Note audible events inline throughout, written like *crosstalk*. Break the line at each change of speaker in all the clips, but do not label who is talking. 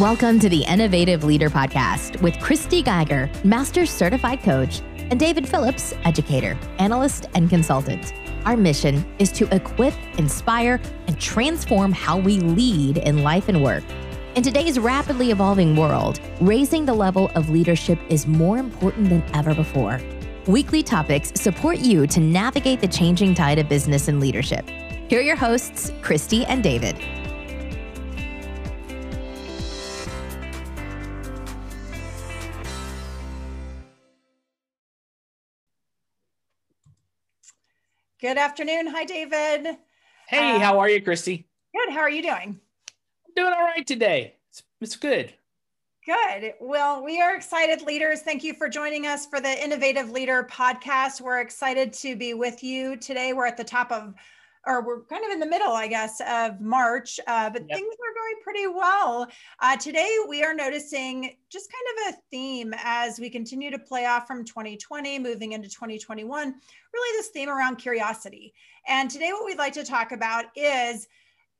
Welcome to the Innovative Leader Podcast with Christy Geiger, Master Certified Coach, and David Phillips, Educator, Analyst, and Consultant. Our mission is to equip, inspire, and transform how we lead in life and work. In today's rapidly evolving world, raising the level of leadership is more important than ever before. Weekly topics support you to navigate the changing tide of business and leadership. Here are your hosts, Christy and David.
Good afternoon. Hi, David.
Hey, uh, how are you, Christy?
Good. How are you doing?
I'm doing all right today. It's, it's good.
Good. Well, we are excited leaders. Thank you for joining us for the Innovative Leader podcast. We're excited to be with you today. We're at the top of or we're kind of in the middle, I guess, of March, uh, but yep. things are going pretty well. Uh, today, we are noticing just kind of a theme as we continue to play off from 2020, moving into 2021, really this theme around curiosity. And today, what we'd like to talk about is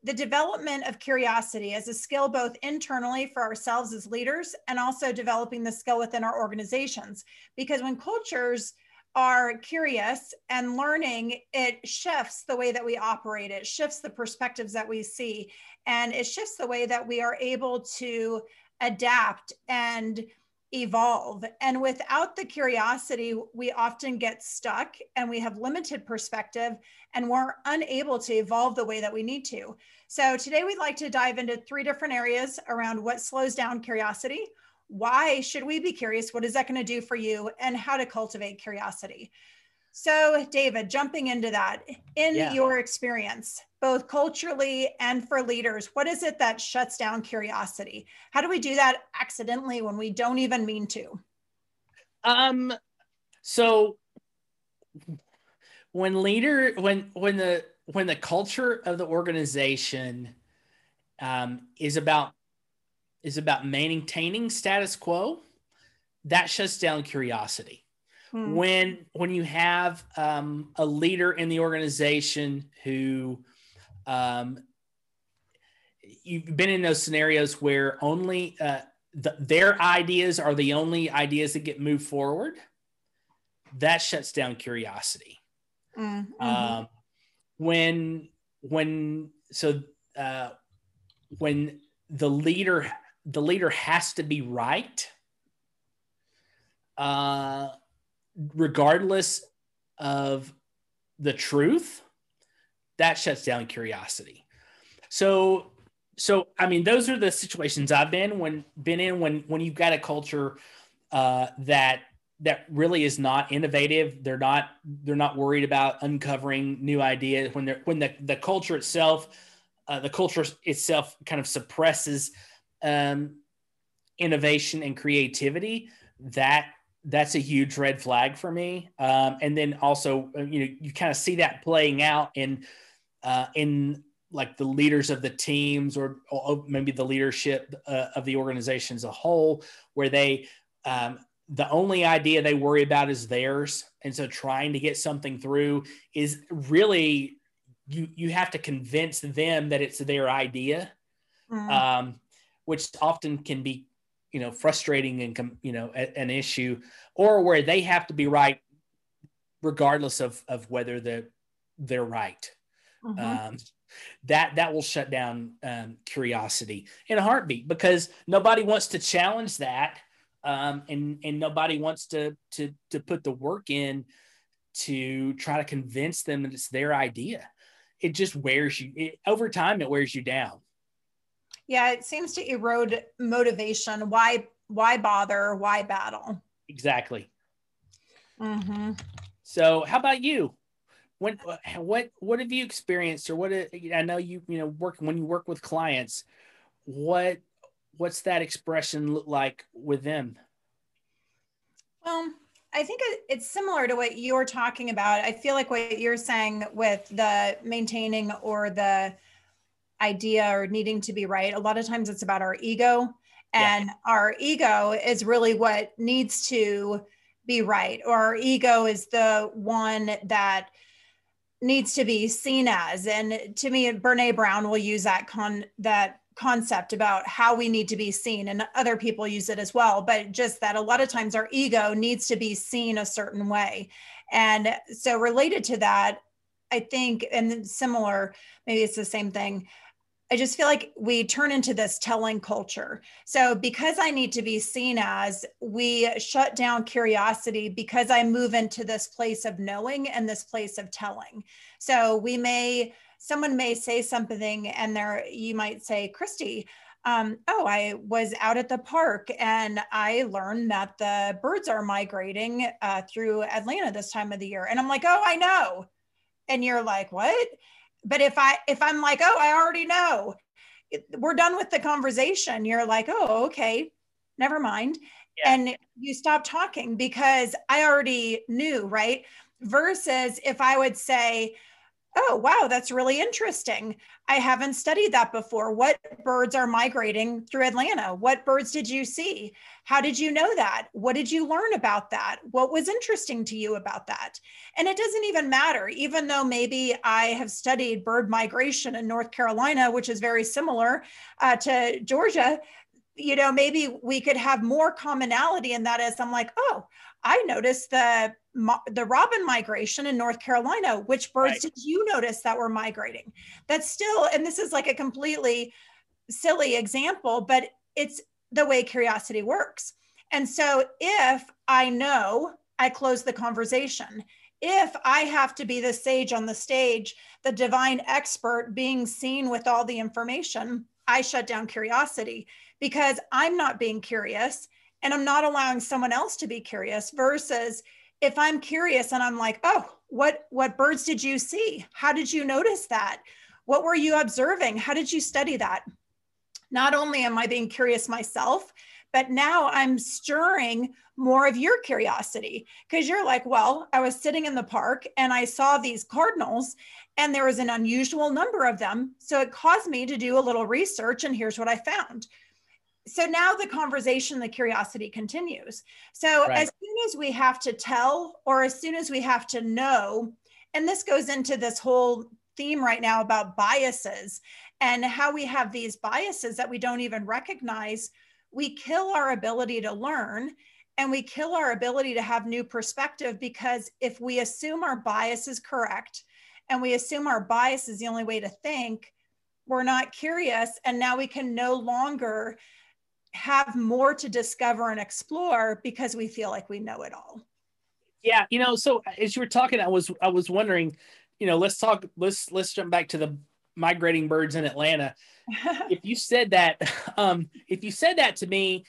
the development of curiosity as a skill both internally for ourselves as leaders and also developing the skill within our organizations. Because when cultures are curious and learning, it shifts the way that we operate, it shifts the perspectives that we see, and it shifts the way that we are able to adapt and evolve. And without the curiosity, we often get stuck and we have limited perspective and we're unable to evolve the way that we need to. So, today we'd like to dive into three different areas around what slows down curiosity why should we be curious? What is that going to do for you? And how to cultivate curiosity. So, David, jumping into that, in yeah. your experience, both culturally and for leaders, what is it that shuts down curiosity? How do we do that accidentally when we don't even mean to?
Um, so when leader, when when the when the culture of the organization um, is about is about maintaining status quo, that shuts down curiosity. Hmm. When when you have um, a leader in the organization who um, you've been in those scenarios where only uh, the, their ideas are the only ideas that get moved forward, that shuts down curiosity. Mm-hmm. Um, when when so uh, when the leader the leader has to be right, uh, regardless of the truth. That shuts down curiosity. So, so I mean, those are the situations I've been when been in when when you've got a culture uh, that that really is not innovative. They're not they're not worried about uncovering new ideas when they're when the the culture itself uh, the culture itself kind of suppresses um, innovation and creativity, that that's a huge red flag for me. Um, and then also, uh, you know, you kind of see that playing out in uh, in like the leaders of the teams or, or maybe the leadership uh, of the organization as a whole, where they um, the only idea they worry about is theirs, and so trying to get something through is really you you have to convince them that it's their idea. Mm-hmm. Um, which often can be you know frustrating and you know a, an issue or where they have to be right regardless of of whether they're they're right. Mm-hmm. um, that that will shut down um, curiosity in a heartbeat because nobody wants to challenge that um, and and nobody wants to to to put the work in to try to convince them that it's their idea. It just wears you it, over time it wears you down
yeah, it seems to erode motivation. Why why bother? Why battle?
Exactly. Mm-hmm. So, how about you? When what what have you experienced, or what I know you you know work when you work with clients, what what's that expression look like with them?
Well, I think it's similar to what you're talking about. I feel like what you're saying with the maintaining or the idea or needing to be right. A lot of times it's about our ego, and yeah. our ego is really what needs to be right, or our ego is the one that needs to be seen as. And to me, Brene Brown will use that con that concept about how we need to be seen and other people use it as well but just that a lot of times our ego needs to be seen a certain way and so related to that i think and similar maybe it's the same thing I just feel like we turn into this telling culture. So, because I need to be seen as, we shut down curiosity because I move into this place of knowing and this place of telling. So, we may someone may say something and there you might say christy um, oh i was out at the park and i learned that the birds are migrating uh, through atlanta this time of the year and i'm like oh i know and you're like what but if i if i'm like oh i already know we're done with the conversation. You're like oh okay never mind. Yeah. and you stop talking because i already knew right? Versus if i would say oh, wow, that's really interesting. I haven't studied that before. What birds are migrating through Atlanta? What birds did you see? How did you know that? What did you learn about that? What was interesting to you about that? And it doesn't even matter, even though maybe I have studied bird migration in North Carolina, which is very similar uh, to Georgia. You know, maybe we could have more commonality in that as I'm like, oh, I noticed the the robin migration in North Carolina. Which birds right. did you notice that were migrating? That's still, and this is like a completely silly example, but it's the way curiosity works. And so if I know, I close the conversation. If I have to be the sage on the stage, the divine expert being seen with all the information, I shut down curiosity because I'm not being curious and I'm not allowing someone else to be curious versus if I'm curious and I'm like, "Oh, what what birds did you see? How did you notice that? What were you observing? How did you study that?" Not only am I being curious myself, but now I'm stirring more of your curiosity because you're like, well, I was sitting in the park and I saw these cardinals and there was an unusual number of them. So it caused me to do a little research and here's what I found so now the conversation the curiosity continues so right. as soon as we have to tell or as soon as we have to know and this goes into this whole theme right now about biases and how we have these biases that we don't even recognize we kill our ability to learn and we kill our ability to have new perspective because if we assume our bias is correct and we assume our bias is the only way to think we're not curious and now we can no longer have more to discover and explore because we feel like we know it all.
Yeah, you know, so as you were talking, I was I was wondering, you know, let's talk let's let's jump back to the migrating birds in Atlanta. *laughs* if you said that, *laughs* um, if you said that to me,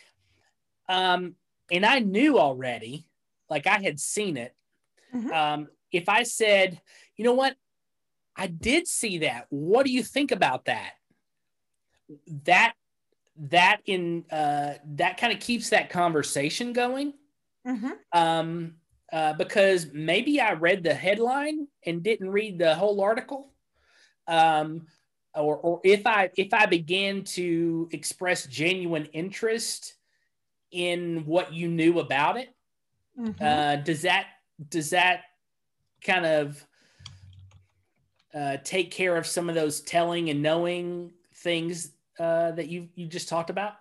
um, and I knew already, like I had seen it. Mm-hmm. Um, if I said, you know what, I did see that. What do you think about that? That that in uh, that kind of keeps that conversation going. Mm-hmm. Um, uh, because maybe I read the headline and didn't read the whole article. Um, or, or if I if I began to express genuine interest in what you knew about it, mm-hmm. uh, does that does that kind of uh, take care of some of those telling and knowing things uh, that you you just talked about?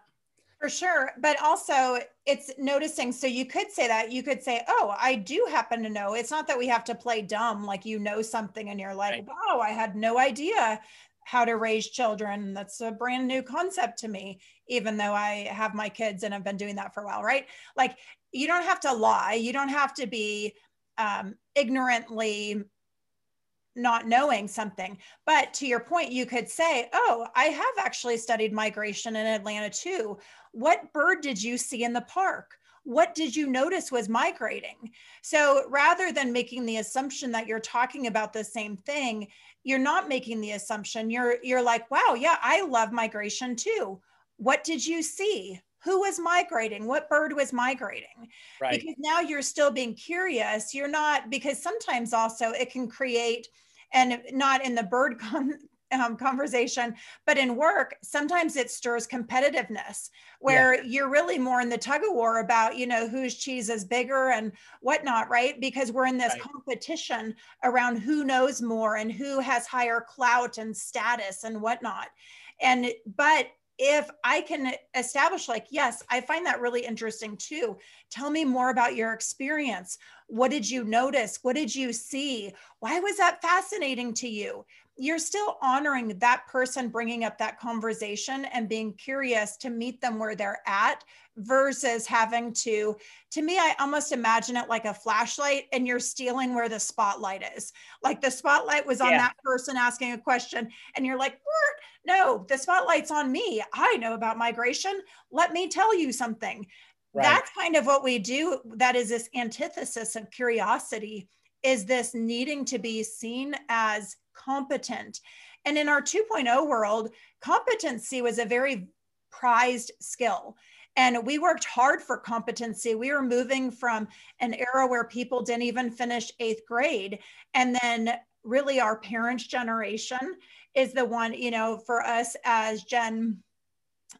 For sure, but also it's noticing. So you could say that you could say, "Oh, I do happen to know." It's not that we have to play dumb, like you know something and you're like, right. "Oh, I had no idea how to raise children." That's a brand new concept to me, even though I have my kids and I've been doing that for a while, right? Like you don't have to lie. You don't have to be um, ignorantly not knowing something. But to your point, you could say, Oh, I have actually studied migration in Atlanta too. What bird did you see in the park? What did you notice was migrating? So rather than making the assumption that you're talking about the same thing, you're not making the assumption. You're you're like, wow, yeah, I love migration too. What did you see? Who was migrating? What bird was migrating? Right. Because now you're still being curious. You're not, because sometimes also it can create and not in the bird *laughs* con- um, conversation, but in work, sometimes it stirs competitiveness where yeah. you're really more in the tug of war about, you know, whose cheese is bigger and whatnot, right? Because we're in this right. competition around who knows more and who has higher clout and status and whatnot. And, but if I can establish, like, yes, I find that really interesting too. Tell me more about your experience. What did you notice? What did you see? Why was that fascinating to you? You're still honoring that person bringing up that conversation and being curious to meet them where they're at versus having to to me i almost imagine it like a flashlight and you're stealing where the spotlight is like the spotlight was on yeah. that person asking a question and you're like no the spotlight's on me i know about migration let me tell you something right. that's kind of what we do that is this antithesis of curiosity is this needing to be seen as competent and in our 2.0 world competency was a very prized skill and we worked hard for competency. We were moving from an era where people didn't even finish eighth grade. And then, really, our parents' generation is the one, you know, for us as Gen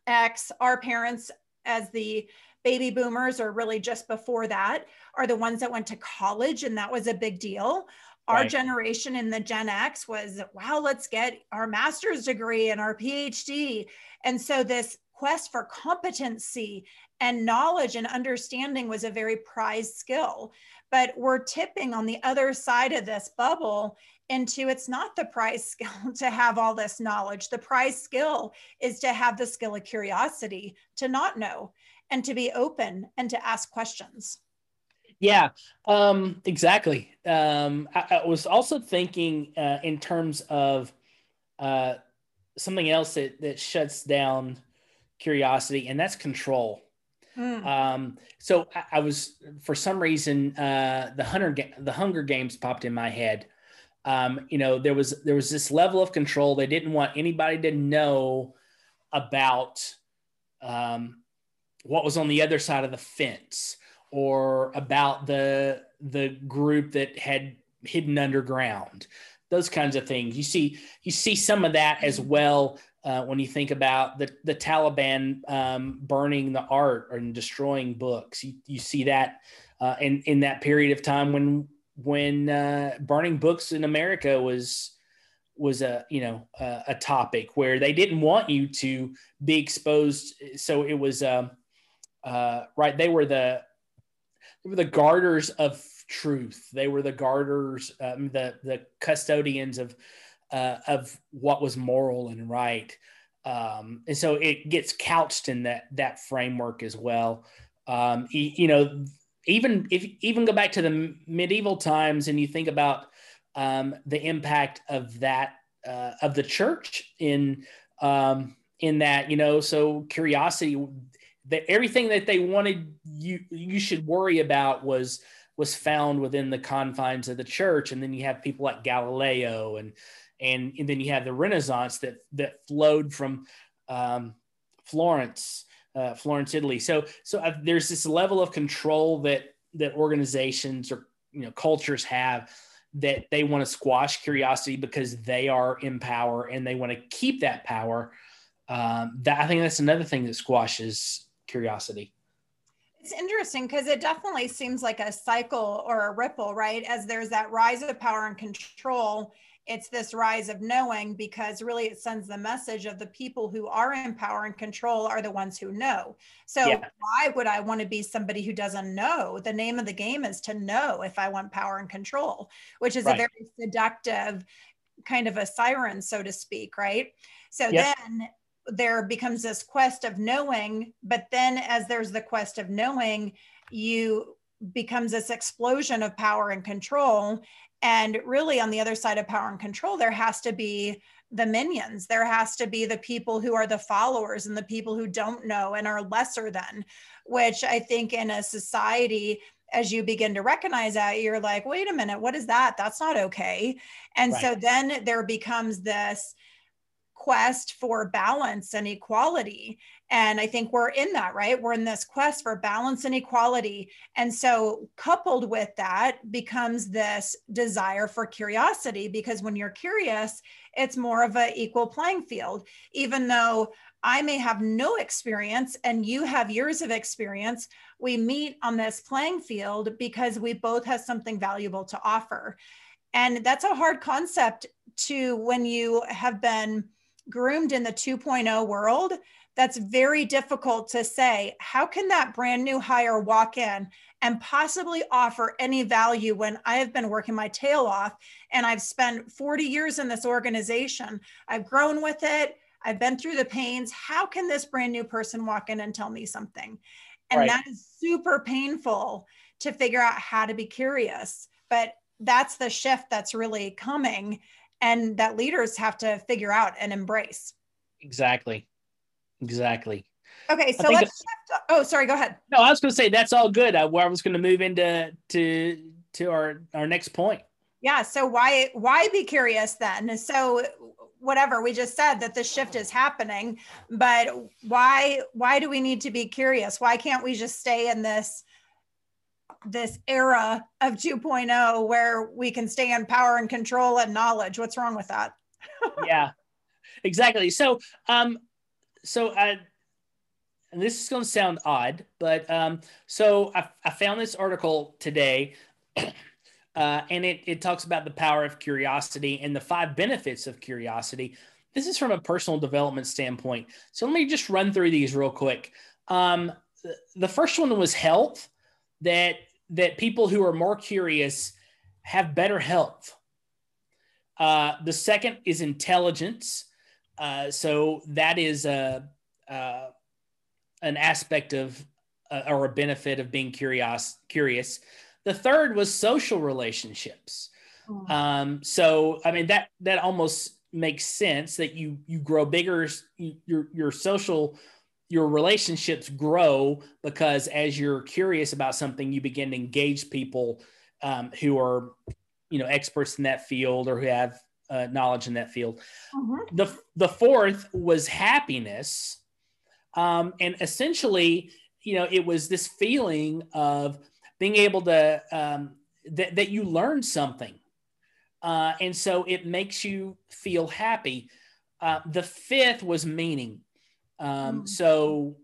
X, our parents as the baby boomers, or really just before that, are the ones that went to college. And that was a big deal. Our right. generation in the Gen X was, wow, let's get our master's degree and our PhD. And so, this quest for competency and knowledge and understanding was a very prized skill. But we're tipping on the other side of this bubble into it's not the prize skill *laughs* to have all this knowledge. The prize skill is to have the skill of curiosity, to not know, and to be open and to ask questions.
Yeah, um, exactly. Um, I, I, was also thinking uh, in terms of uh, something else that, that shuts down curiosity, and that's control. Mm. Um, so I, I, was, for some reason, uh, the Hunter, the Hunger Games popped in my head. Um, you know, there was there was this level of control. They didn't want anybody to know about um, what was on the other side of the fence or about the the group that had hidden underground those kinds of things you see you see some of that as well uh, when you think about the, the Taliban um, burning the art and destroying books. You, you see that uh, in, in that period of time when when uh, burning books in America was was a you know a, a, topic where they didn't want you to be exposed. So it was um, uh, right. They were the they were the garters of truth. They were the garters, um, the the custodians of uh, of what was moral and right. Um, and so it gets couched in that that framework as well. Um, you, you, know, even if even go back to the medieval times and you think about um, the impact of that uh, of the church in um, in that you know, so curiosity that everything that they wanted you you should worry about was was found within the confines of the church, and then you have people like Galileo and and, and then you have the Renaissance that that flowed from um, Florence, uh, Florence, Italy. So so uh, there's this level of control that that organizations or you know cultures have that they want to squash curiosity because they are in power and they want to keep that power. Um, that I think that's another thing that squashes curiosity.
It's interesting because it definitely seems like a cycle or a ripple, right? As there's that rise of power and control, it's this rise of knowing because really it sends the message of the people who are in power and control are the ones who know. So yeah. why would I want to be somebody who doesn't know? The name of the game is to know if I want power and control, which is right. a very seductive kind of a siren, so to speak, right? So yep. then there becomes this quest of knowing, but then as there's the quest of knowing, you becomes this explosion of power and control and really, on the other side of power and control, there has to be the minions. There has to be the people who are the followers and the people who don't know and are lesser than, which I think in a society, as you begin to recognize that, you're like, wait a minute, what is that? That's not okay. And right. so then there becomes this quest for balance and equality. And I think we're in that, right? We're in this quest for balance and equality. And so, coupled with that, becomes this desire for curiosity, because when you're curious, it's more of an equal playing field. Even though I may have no experience and you have years of experience, we meet on this playing field because we both have something valuable to offer. And that's a hard concept to when you have been groomed in the 2.0 world, that's very difficult to say. How can that brand new hire walk in and possibly offer any value when I have been working my tail off and I've spent 40 years in this organization? I've grown with it. I've been through the pains. How can this brand new person walk in and tell me something? And right. that is super painful to figure out how to be curious. But that's the shift that's really coming and that leaders have to figure out and embrace.
Exactly. Exactly.
Okay, so let's. Shift, oh, sorry. Go ahead.
No, I was going to say that's all good. Uh, I, I was going to move into to to our our next point.
Yeah. So why why be curious then? So whatever we just said that the shift is happening, but why why do we need to be curious? Why can't we just stay in this this era of 2.0 where we can stay in power and control and knowledge? What's wrong with that? *laughs*
yeah, exactly. So um so I, and this is going to sound odd, but um, so I, I found this article today, *clears throat* uh, and it, it talks about the power of curiosity and the five benefits of curiosity. This is from a personal development standpoint. So let me just run through these real quick. Um, the first one was health, that that people who are more curious have better health. Uh, the second is intelligence. Uh, so that is a, uh, an aspect of uh, or a benefit of being curious. Curious. The third was social relationships. Oh. Um, so I mean that that almost makes sense that you you grow bigger. Your your social your relationships grow because as you're curious about something, you begin to engage people um, who are you know experts in that field or who have uh, knowledge in that field. Mm-hmm. The the fourth was happiness, um, and essentially, you know, it was this feeling of being able to um, that that you learned something, uh, and so it makes you feel happy. Uh, the fifth was meaning. Um, mm-hmm. So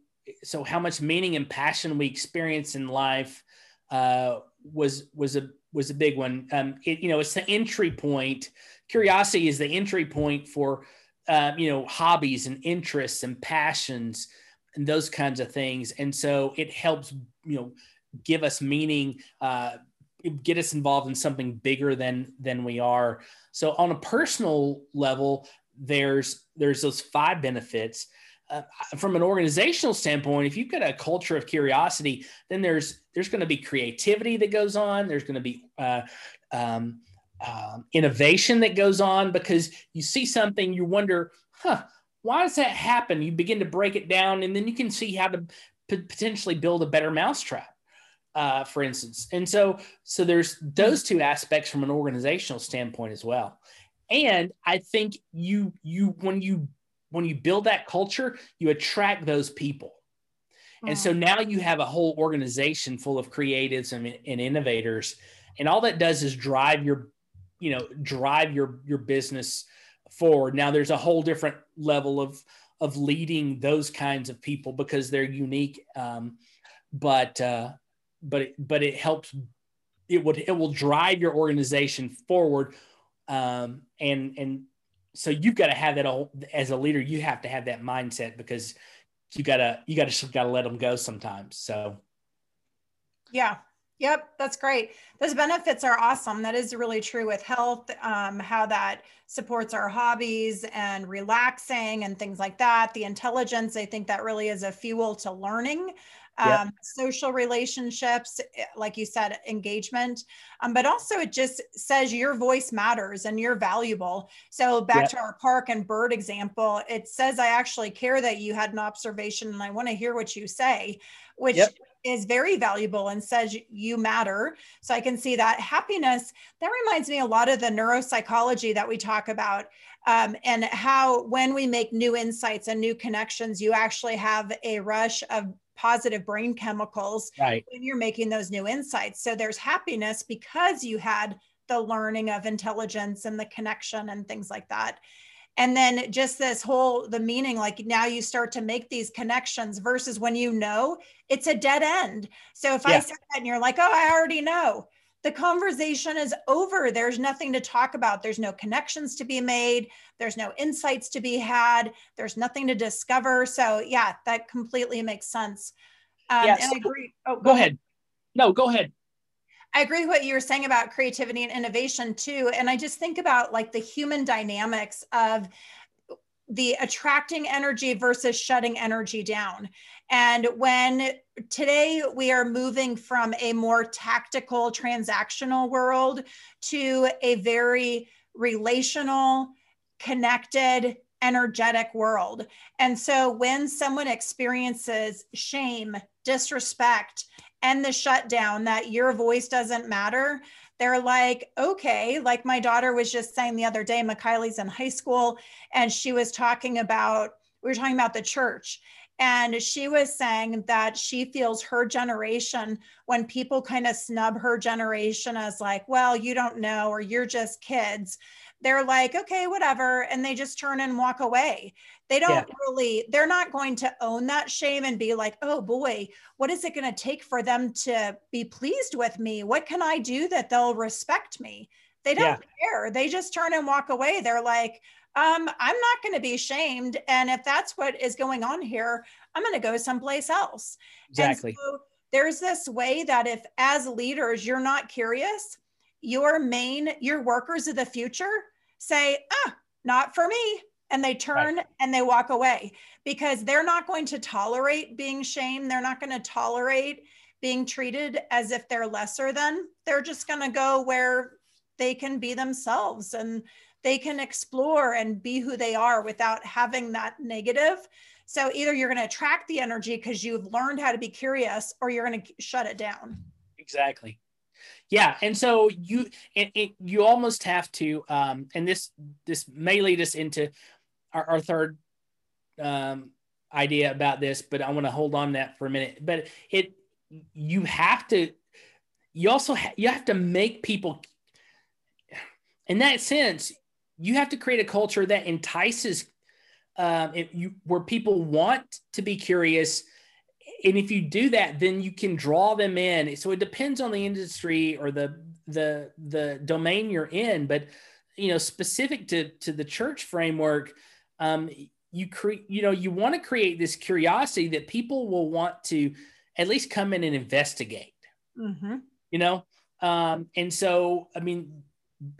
so how much meaning and passion we experience in life uh, was was a was a big one. Um, it, you know, it's the entry point curiosity is the entry point for um, you know hobbies and interests and passions and those kinds of things and so it helps you know give us meaning uh, get us involved in something bigger than than we are so on a personal level there's there's those five benefits uh, from an organizational standpoint if you've got a culture of curiosity then there's there's going to be creativity that goes on there's going to be uh, um, um, innovation that goes on because you see something, you wonder, huh, why does that happen? You begin to break it down, and then you can see how to p- potentially build a better mousetrap, uh, for instance. And so, so there's those two aspects from an organizational standpoint as well. And I think you you when you when you build that culture, you attract those people. And so now you have a whole organization full of creatives and, and innovators, and all that does is drive your you know drive your your business forward now there's a whole different level of of leading those kinds of people because they're unique um, but uh, but it, but it helps it would it will drive your organization forward um, and and so you've got to have that all, as a leader you have to have that mindset because you gotta you gotta gotta let them go sometimes so
yeah Yep, that's great. Those benefits are awesome. That is really true with health, um, how that supports our hobbies and relaxing and things like that. The intelligence, I think that really is a fuel to learning. Um, yep. social relationships, eh, like you said, engagement, um, but also it just says your voice matters and you're valuable. So back yep. to our park and bird example, it says I actually care that you had an observation and I want to hear what you say, which yep is very valuable and says you matter. So I can see that happiness. That reminds me a lot of the neuropsychology that we talk about um, and how when we make new insights and new connections, you actually have a rush of positive brain chemicals right. when you're making those new insights. So there's happiness because you had the learning of intelligence and the connection and things like that and then just this whole the meaning like now you start to make these connections versus when you know it's a dead end so if yeah. i said that and you're like oh i already know the conversation is over. There's nothing to talk about. There's no connections to be made. There's no insights to be had. There's nothing to discover. So, yeah, that completely makes sense. Um,
yeah, and I agree. Oh, go, go ahead. ahead. No, go ahead.
I agree with what you were saying about creativity and innovation too. And I just think about like the human dynamics of the attracting energy versus shutting energy down. And when today we are moving from a more tactical transactional world to a very relational, connected, energetic world. And so when someone experiences shame, disrespect, and the shutdown that your voice doesn't matter, they're like, okay, like my daughter was just saying the other day, McKiley's in high school, and she was talking about, we were talking about the church. And she was saying that she feels her generation, when people kind of snub her generation as like, well, you don't know, or you're just kids, they're like, okay, whatever. And they just turn and walk away. They don't yeah. really, they're not going to own that shame and be like, oh boy, what is it going to take for them to be pleased with me? What can I do that they'll respect me? They don't yeah. care. They just turn and walk away. They're like, um, I'm not going to be shamed. And if that's what is going on here, I'm going to go someplace else.
Exactly. So
there's this way that if, as leaders, you're not curious, your main, your workers of the future say, ah, not for me and they turn right. and they walk away because they're not going to tolerate being shamed. They're not going to tolerate being treated as if they're lesser than. They're just going to go where they can be themselves and they can explore and be who they are without having that negative. So either you're going to attract the energy because you've learned how to be curious or you're going to shut it down.
Exactly. Yeah, and so you you almost have to, um, and this this may lead us into our, our third um, idea about this, but I want to hold on that for a minute. But it, you have to, you also ha- you have to make people. In that sense, you have to create a culture that entices, um, you where people want to be curious, and if you do that, then you can draw them in. So it depends on the industry or the the the domain you're in, but you know, specific to to the church framework um, you create, you know, you want to create this curiosity that people will want to at least come in and investigate. Mm-hmm. You know, um, and so I mean,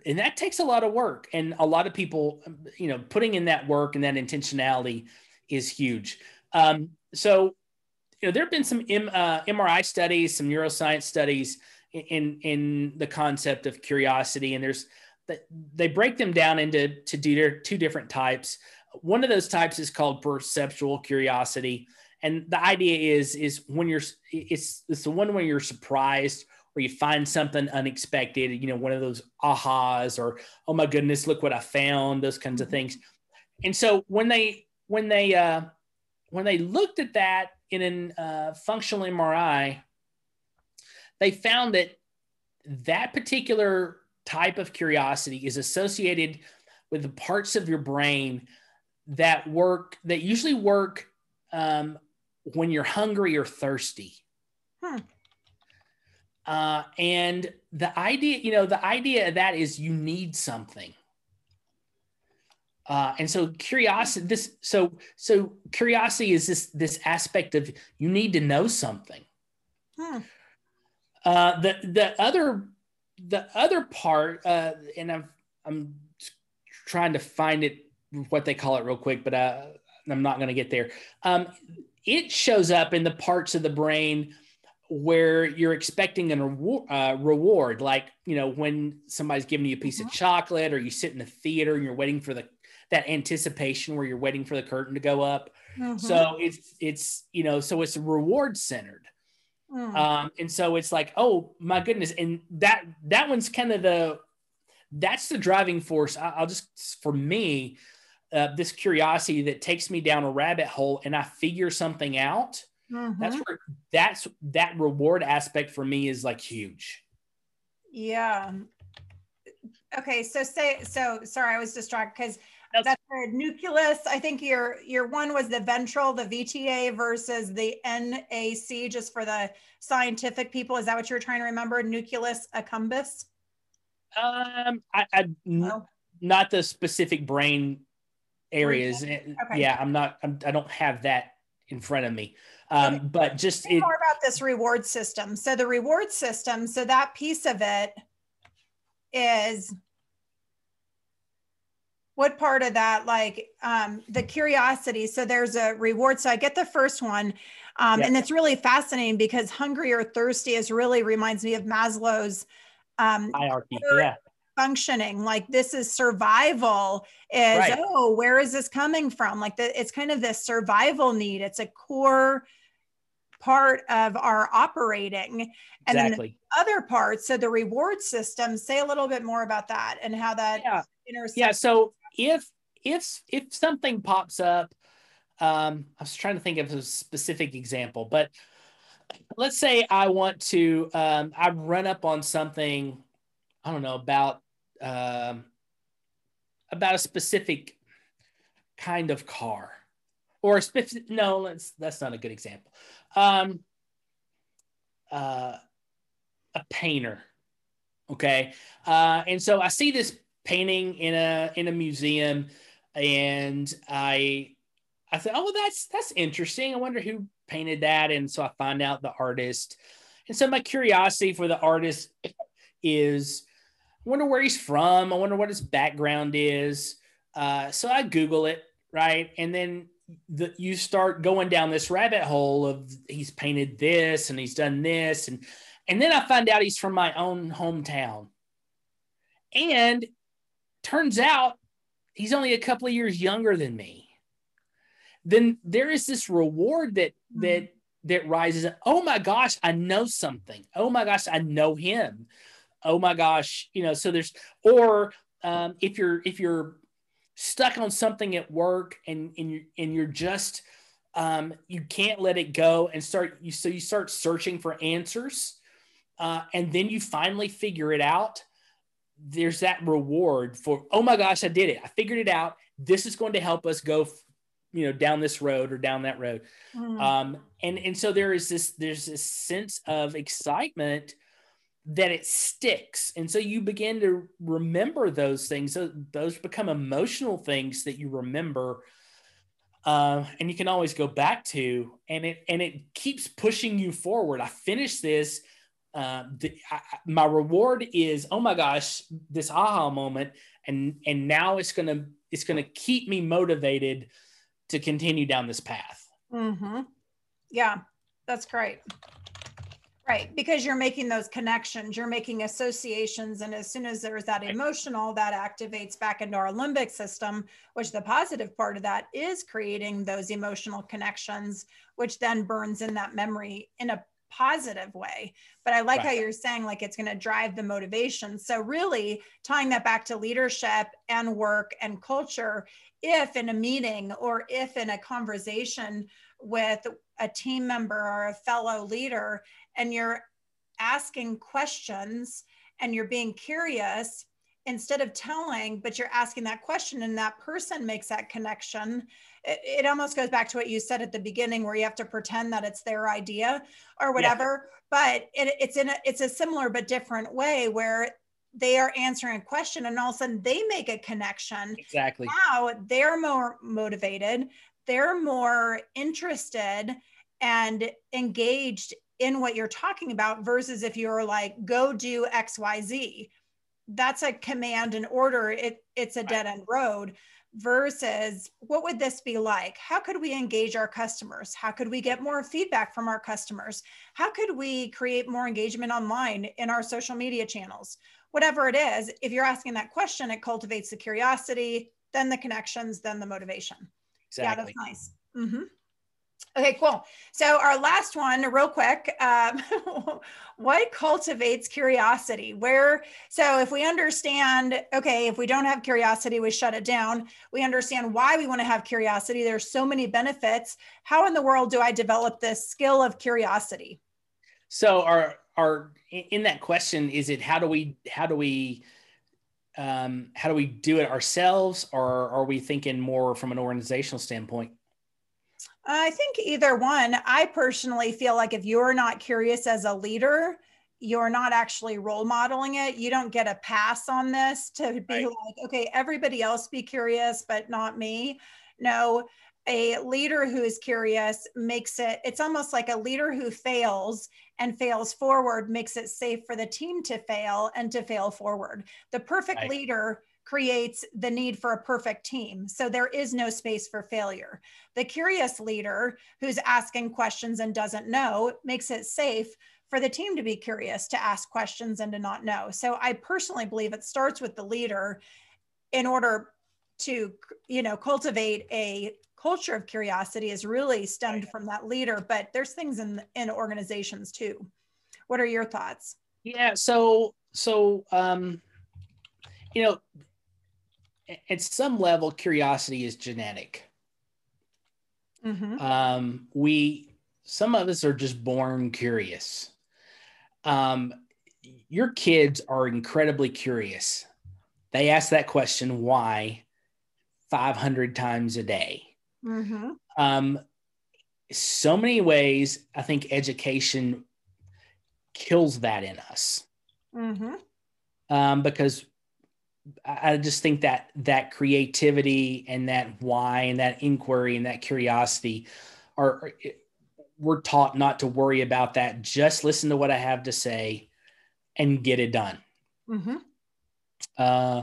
and that takes a lot of work, and a lot of people, you know, putting in that work and that intentionality is huge. Um, so, you know, there have been some M, uh, MRI studies, some neuroscience studies in in the concept of curiosity, and there's they break them down into to do two different types. One of those types is called perceptual curiosity. And the idea is, is when you're, it's, it's the one when you're surprised or you find something unexpected, you know, one of those ahas or, oh my goodness, look what I found, those kinds of mm-hmm. things. And so when they, when they, uh, when they looked at that in a uh, functional MRI, they found that that particular type of curiosity is associated with the parts of your brain that work that usually work um, when you're hungry or thirsty. Hmm. Uh, and the idea, you know, the idea of that is you need something. Uh, and so curiosity, this, so, so curiosity is this, this aspect of you need to know something. Hmm. Uh, the, the other, the other part, uh, and I'm, I'm trying to find it what they call it real quick, but uh, I'm not going to get there. Um, it shows up in the parts of the brain where you're expecting a uh, reward, like you know when somebody's giving you a piece mm-hmm. of chocolate, or you sit in the theater and you're waiting for the that anticipation where you're waiting for the curtain to go up. Mm-hmm. So it's it's you know so it's reward centered. Mm. Um, and so it's like, oh my goodness, and that that one's kind of the that's the driving force. I, I'll just for me, uh, this curiosity that takes me down a rabbit hole and I figure something out. Mm-hmm. That's where that's that reward aspect for me is like huge.
Yeah. Okay. So say, so sorry, I was distracted because that's, that's the nucleus. I think your your one was the ventral, the VTA versus the NAC, just for the scientific people. Is that what you're trying to remember? Nucleus accumbens.
Um, I, I no. not the specific brain areas. Okay. Yeah, I'm not. I'm, I don't have that in front of me. Um, but just
it, more about this reward system. So the reward system. So that piece of it is what part of that like um, the curiosity so there's a reward so i get the first one um, and it's really fascinating because hungry or thirsty is really reminds me of maslow's um,
hierarchy yeah
functioning like this is survival is right. oh where is this coming from like the, it's kind of this survival need it's a core part of our operating and exactly. then the other parts so the reward system say a little bit more about that and how that
yeah. intersects yeah so if if if something pops up um i was trying to think of a specific example but let's say i want to um i run up on something i don't know about um about a specific kind of car or a specific no that's that's not a good example um uh a painter okay uh and so i see this painting in a in a museum, and I I said, oh, well, that's that's interesting. I wonder who painted that, and so I find out the artist, and so my curiosity for the artist is, I wonder where he's from. I wonder what his background is. Uh, so I Google it, right, and then the, you start going down this rabbit hole of he's painted this and he's done this and and then I find out he's from my own hometown. And Turns out he's only a couple of years younger than me. Then there is this reward that mm-hmm. that that rises. Oh my gosh, I know something. Oh my gosh, I know him. Oh my gosh, you know. So there's or um, if you're if you're stuck on something at work and and you're, and you're just um, you can't let it go and start you so you start searching for answers uh, and then you finally figure it out. There's that reward for oh my gosh i did it. I figured it out. This is going to help us go you know down this road or down that road. Mm. um and and so there is this there's this sense of excitement that it sticks. And so you begin to remember those things. So those become emotional things that you remember uh, and you can always go back to and it and it keeps pushing you forward. I finished this uh, the, I, my reward is oh my gosh this aha moment. And and now it's gonna it's gonna keep me motivated to continue down this path.
Mm-hmm. yeah that's great right because you're making those connections you're making associations and as soon as there's that emotional that activates back into our limbic system which the positive part of that is creating those emotional connections which then burns in that memory in a positive way. But I like right. how you're saying like it's going to drive the motivation. So really tying that back to leadership and work and culture, if in a meeting or if in a conversation with a team member or a fellow leader and you're asking questions and you're being curious instead of telling but you're asking that question and that person makes that connection it, it, almost goes back to what you said at the beginning where you have to pretend that it's their idea or whatever. Yeah. but it, it's in a it's a similar but different way where they are answering a question and all of a sudden they make a connection.
Exactly.
Now they're more motivated they're more interested and engaged in what you're talking about versus if you're like go do xyz that's a command and order it, it's a dead end road versus what would this be like? How could we engage our customers? How could we get more feedback from our customers? How could we create more engagement online in our social media channels? Whatever it is, if you're asking that question, it cultivates the curiosity, then the connections, then the motivation. Exactly. Yeah, that's nice. Mm-hmm. Okay, cool. So our last one, real quick, um, *laughs* what cultivates curiosity? Where so if we understand, okay, if we don't have curiosity, we shut it down. We understand why we want to have curiosity. There's so many benefits. How in the world do I develop this skill of curiosity?
So our our in that question is it how do we how do we um, how do we do it ourselves or are we thinking more from an organizational standpoint?
I think either one. I personally feel like if you're not curious as a leader you're not actually role modeling it. You don't get a pass on this to be right. like okay everybody else be curious but not me. No a leader who is curious makes it it's almost like a leader who fails and fails forward makes it safe for the team to fail and to fail forward. The perfect right. leader creates the need for a perfect team. So there is no space for failure. The curious leader who's asking questions and doesn't know makes it safe for the team to be curious to ask questions and to not know. So i personally believe it starts with the leader in order to you know cultivate a culture of curiosity is really stemmed from that leader but there's things in in organizations too. What are your thoughts?
Yeah so so um you know at some level curiosity is genetic. Mm-hmm. um we some of us are just born curious. Um your kids are incredibly curious. They ask that question why? 500 times a day Mm-hmm. Um, so many ways, I think education kills that in us. Mm-hmm. Um, because I just think that that creativity and that why and that inquiry and that curiosity are, we're taught not to worry about that. Just listen to what I have to say and get it done. Mm-hmm. Uh,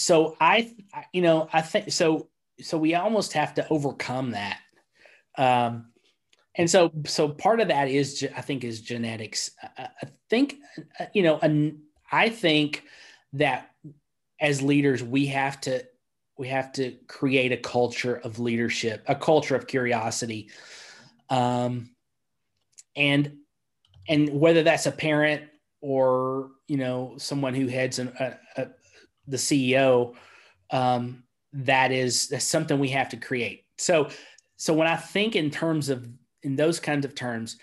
so I, you know, I think so. So we almost have to overcome that. Um, and so, so part of that is, I think, is genetics. I, think, uh, you know, and I think that as leaders, we have to, we have to create a culture of leadership, a culture of curiosity, um, and and whether that's a parent or you know someone who heads an, a, a, the CEO, um, that is that's something we have to create. So, so when I think in terms of in those kinds of terms,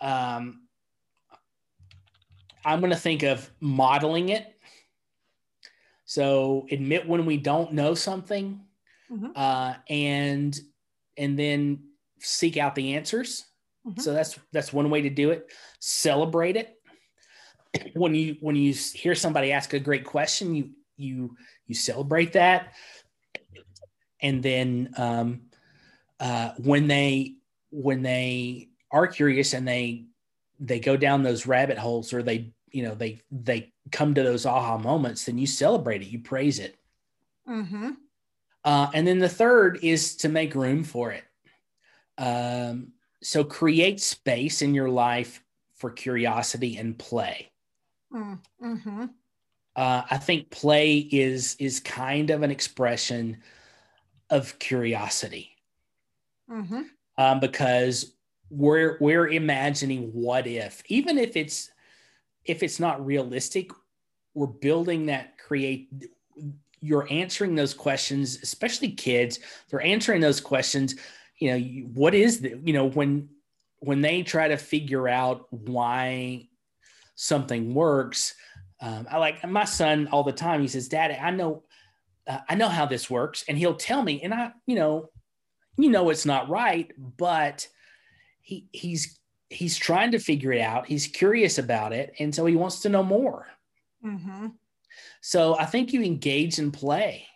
um, I'm going to think of modeling it. So admit when we don't know something, mm-hmm. uh, and and then seek out the answers. Mm-hmm. So that's that's one way to do it. Celebrate it when you when you hear somebody ask a great question, you you you celebrate that, and then um, uh, when they when they are curious and they they go down those rabbit holes or they you know they they come to those aha moments, then you celebrate it, you praise it. Mm-hmm. Uh, and then the third is to make room for it. Um, so create space in your life for curiosity and play. Mm-hmm. Uh, I think play is is kind of an expression of curiosity, mm-hmm. um, because we're we're imagining what if, even if it's if it's not realistic, we're building that create. You're answering those questions, especially kids. They're answering those questions. You know, what is the you know when when they try to figure out why something works. Um, I like my son all the time. He says, "Daddy, I know, uh, I know how this works," and he'll tell me, and I, you know, you know, it's not right, but he he's he's trying to figure it out. He's curious about it, and so he wants to know more. Mm-hmm. So I think you engage and play.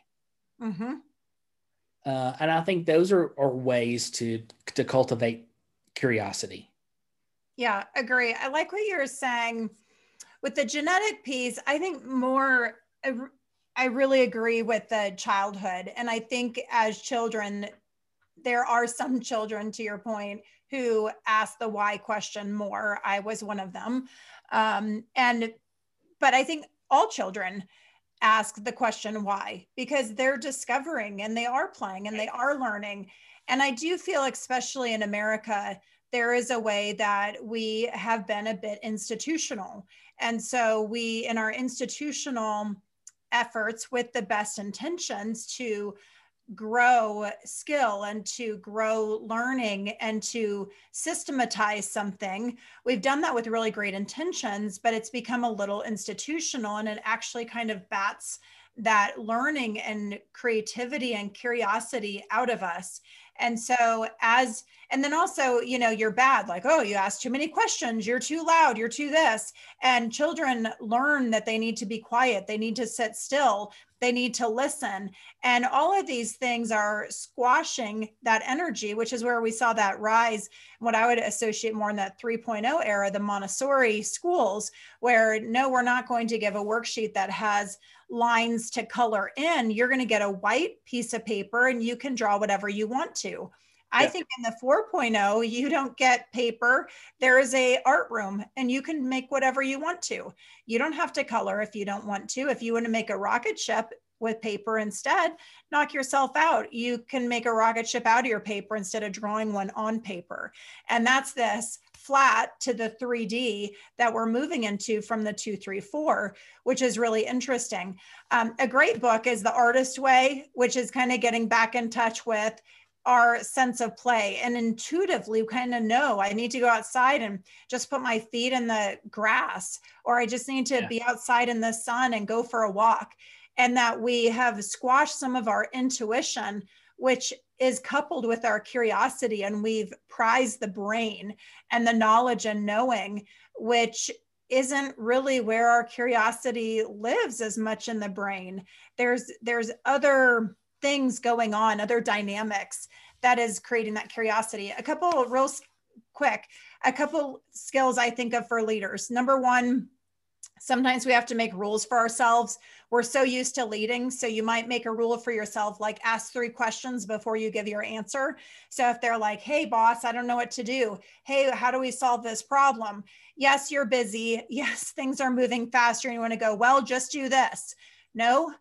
Mm-hmm. Uh, and I think those are, are ways to to cultivate curiosity.
Yeah, agree. I like what you're saying with the genetic piece. I think more, I, I really agree with the childhood. And I think as children, there are some children, to your point, who ask the why question more. I was one of them. Um, and, but I think all children ask the question why because they're discovering and they are playing and they are learning. And I do feel, especially in America, there is a way that we have been a bit institutional. And so we, in our institutional efforts with the best intentions to grow skill and to grow learning and to systematize something. We've done that with really great intentions, but it's become a little institutional and it actually kind of bats that learning and creativity and curiosity out of us. And so, as, and then also, you know, you're bad, like, oh, you ask too many questions, you're too loud, you're too this. And children learn that they need to be quiet, they need to sit still, they need to listen. And all of these things are squashing that energy, which is where we saw that rise, what I would associate more in that 3.0 era, the Montessori schools, where no, we're not going to give a worksheet that has lines to color in. You're going to get a white piece of paper and you can draw whatever you want to. I yeah. think in the 4.0, you don't get paper. There is a art room and you can make whatever you want to. You don't have to color if you don't want to. If you want to make a rocket ship with paper instead, knock yourself out. You can make a rocket ship out of your paper instead of drawing one on paper. And that's this flat to the 3D that we're moving into from the 234, which is really interesting. Um, a great book is The Artist Way, which is kind of getting back in touch with our sense of play and intuitively kind of know I need to go outside and just put my feet in the grass, or I just need to yeah. be outside in the sun and go for a walk. And that we have squashed some of our intuition, which is coupled with our curiosity, and we've prized the brain and the knowledge and knowing, which isn't really where our curiosity lives as much in the brain. There's there's other things going on, other dynamics that is creating that curiosity. A couple real quick, a couple skills I think of for leaders. Number one, sometimes we have to make rules for ourselves. We're so used to leading. So you might make a rule for yourself, like ask three questions before you give your answer. So if they're like, hey, boss, I don't know what to do. Hey, how do we solve this problem? Yes, you're busy. *laughs* Yes, things are moving faster. And you want to go, well, just do this. No,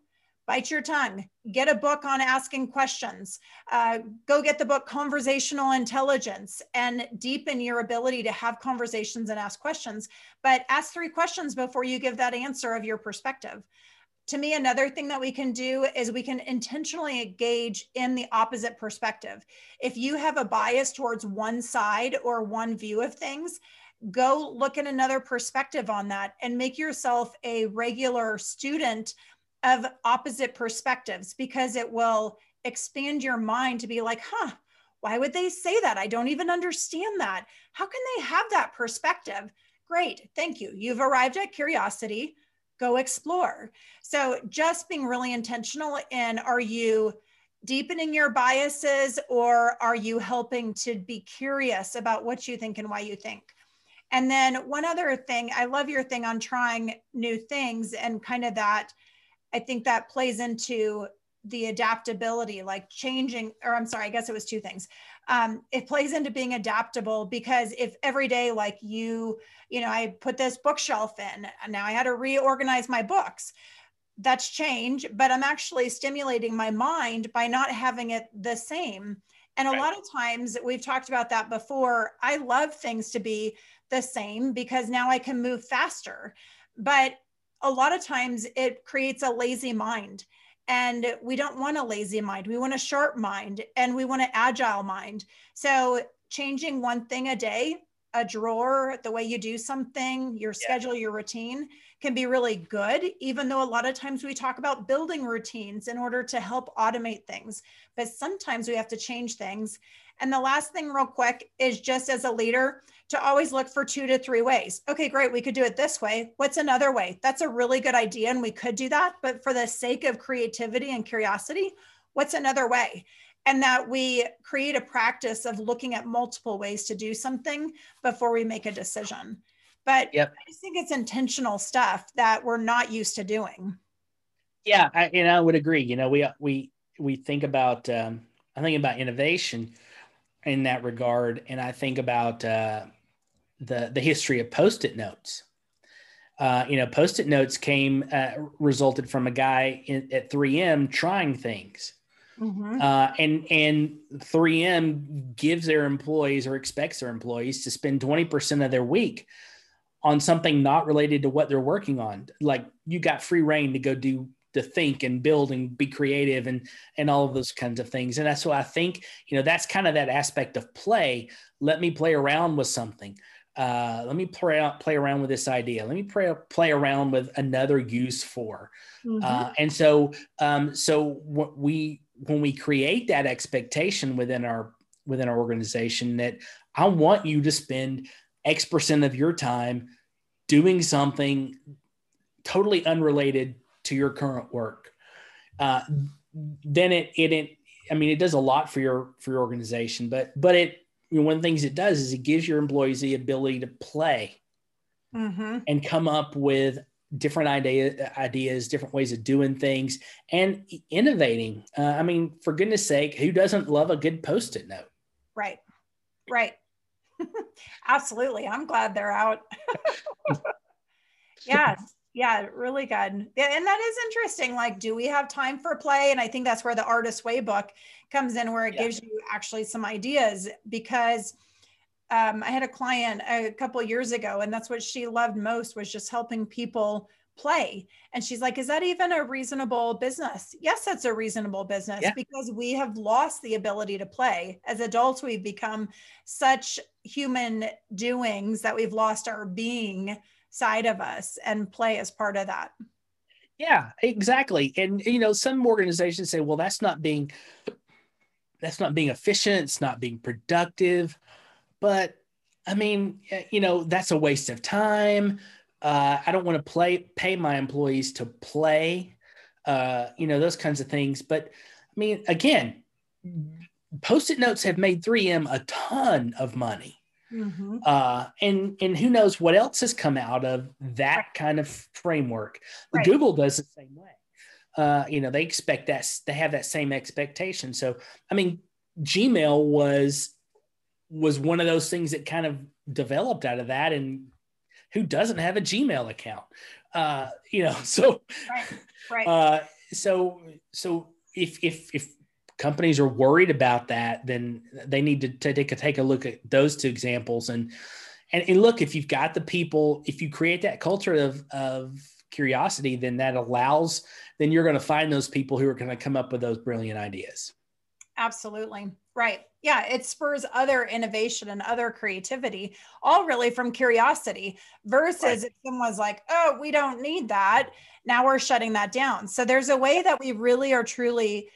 bite your tongue. Get a book on asking questions. Uh, go get the book conversational intelligence and deepen your ability to have conversations and ask questions but ask three questions before you give that answer of your perspective. To me another thing that we can do is we can intentionally engage in the opposite perspective. If you have a bias towards one side or one view of things go look at another perspective on that and make yourself a regular student of opposite perspectives because it will expand your mind to be like, huh, why would they say that? I don't even understand that. How can they have that perspective? Great, thank you. You've arrived at curiosity. Go explore. So, just being really intentional in are you deepening your biases or are you helping to be curious about what you think and why you think? And then, one other thing, I love your thing on trying new things and kind of that I think that plays into the adaptability, like changing, or I'm sorry, I guess it was two things. Um, it plays into being adaptable because if every day, like you, you know, I put this bookshelf in, and now I had to reorganize my books. That's change, but I'm actually stimulating my mind by not having it the same. And a right. lot of times, we've talked about that before. I love things to be the same because now I can move faster. But a lot of times it creates a lazy mind. And we don't want a lazy mind. We want a sharp mind and we want an agile mind. So changing one thing a day a drawer the way you do something your schedule yeah. your routine can be really good even though a lot of times we talk about building routines in order to help automate things. But sometimes we have to change things. And the last thing real quick is just as a leader to always look for two to three ways. Okay, great. We could do it this way. What's another way? That's a really good idea. And we could do that. But for the sake of creativity and curiosity, what's another way? And that we create a practice of looking at multiple ways to do something before we make a decision. But yep. I just think it's intentional stuff that we're not used to doing.
Yeah, I, and I would agree. You know, we we we think about um, I think about innovation in that regard, and I think about uh, the the history of post-it notes. Uh, you know, post-it notes came uh, resulted from a guy in, at 3M trying things. Mm-hmm. Uh, and and 3M gives their employees or expects their employees to spend 20% of their week on something not related to what they're working on. Like you got free reign to go do to think and build and be creative and and all of those kinds of things and that's why i think you know that's kind of that aspect of play let me play around with something uh, let me play out, play around with this idea. Let me play, play around with another use for. Mm-hmm. Uh, and so, um, so what we when we create that expectation within our within our organization that I want you to spend X percent of your time doing something totally unrelated to your current work, uh, then it, it it I mean it does a lot for your for your organization, but but it you know, one of the things it does is it gives your employees the ability to play mm-hmm. and come up with different idea, ideas, different ways of doing things, and innovating. Uh, I mean, for goodness sake, who doesn't love a good post-it note?
Right, right. *laughs* Absolutely. I'm glad they're out. *laughs* yes. Yeah, really good. Yeah, and that is interesting. Like, do we have time for play? And I think that's where the Artist Way book comes in, where it yeah. gives you actually some ideas. Because um, I had a client a couple years ago, and that's what she loved most was just helping people play. And she's like, "Is that even a reasonable business?" Yes, that's a reasonable business yeah. because we have lost the ability to play. As adults, we've become such human doings that we've lost our being side of us and play as part of that.
Yeah, exactly. And you know, some organizations say, well, that's not being that's not being efficient, it's not being productive. But I mean, you know, that's a waste of time. Uh, I don't want to play pay my employees to play, uh, you know, those kinds of things. But I mean, again, post-it notes have made 3M a ton of money. Mm-hmm. Uh, and and who knows what else has come out of that kind of framework. Right. Google does the same way. Uh, you know, they expect that they have that same expectation. So, I mean, Gmail was was one of those things that kind of developed out of that. And who doesn't have a Gmail account? Uh, you know, *laughs* so right, right. Uh, so so if if if companies are worried about that, then they need to take a, take a look at those two examples and, and, and look, if you've got the people, if you create that culture of, of curiosity, then that allows, then you're going to find those people who are going to come up with those brilliant ideas.
Absolutely. Right. Yeah. It spurs other innovation and other creativity, all really from curiosity versus right. if someone's like, oh, we don't need that. Now we're shutting that down. So there's a way that we really are truly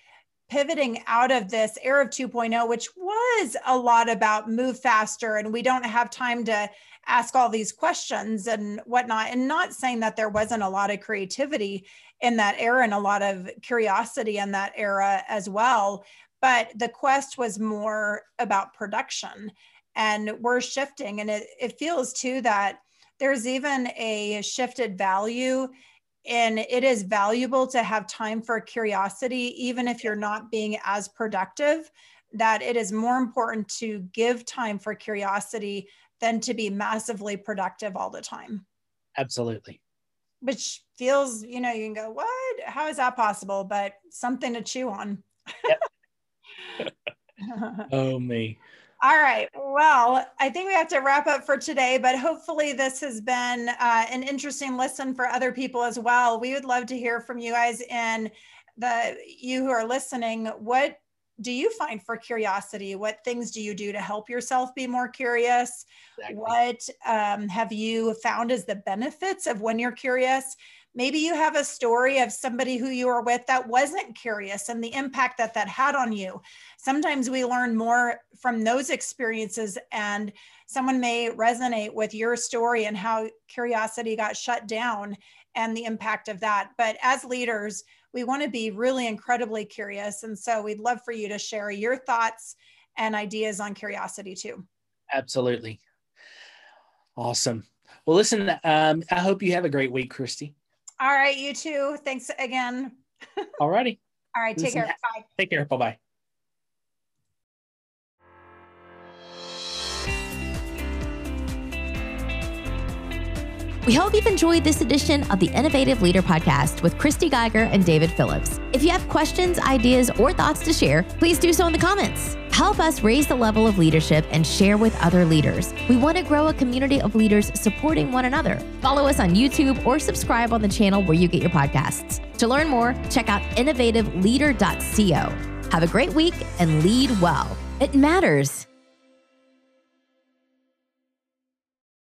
pivoting out of this era of 2.0, which was a lot about move faster and we don't have time to ask all these questions and whatnot. And not saying that there wasn't a lot of creativity in that era and a lot of curiosity in that era as well. But the quest was more about production. And we're shifting. And it, it feels too that there's even a shifted value and it is valuable to have time for curiosity even if you're not being as productive that it is more important to give time for curiosity than to be massively productive all the time.
Absolutely.
Which feels you know you can go what? How is that possible? But something to chew on.
Yep. *laughs* oh me
all right. Well, I think we have to wrap up for today, but hopefully this has been uh, an interesting listen for other people as well. We would love to hear from you guys and the you who are listening. What do you find for curiosity? What things do you do to help yourself be more curious? Exactly. What um, have you found as the benefits of when you're curious? Maybe you have a story of somebody who you were with that wasn't curious and the impact that that had on you. Sometimes we learn more from those experiences, and someone may resonate with your story and how curiosity got shut down and the impact of that. But as leaders, we want to be really incredibly curious. And so we'd love for you to share your thoughts and ideas on curiosity too.
Absolutely. Awesome. Well, listen, um, I hope you have a great week, Christy.
All right, you too. Thanks again. *laughs*
All righty.
All right, take care. Bye.
Take care. Bye bye.
We hope you've enjoyed this edition of the Innovative Leader Podcast with Christy Geiger and David Phillips. If you have questions, ideas, or thoughts to share, please do so in the comments. Help us raise the level of leadership and share with other leaders. We want to grow a community of leaders supporting one another. Follow us on YouTube or subscribe on the channel where you get your podcasts. To learn more, check out innovativeleader.co. Have a great week and lead well. It matters.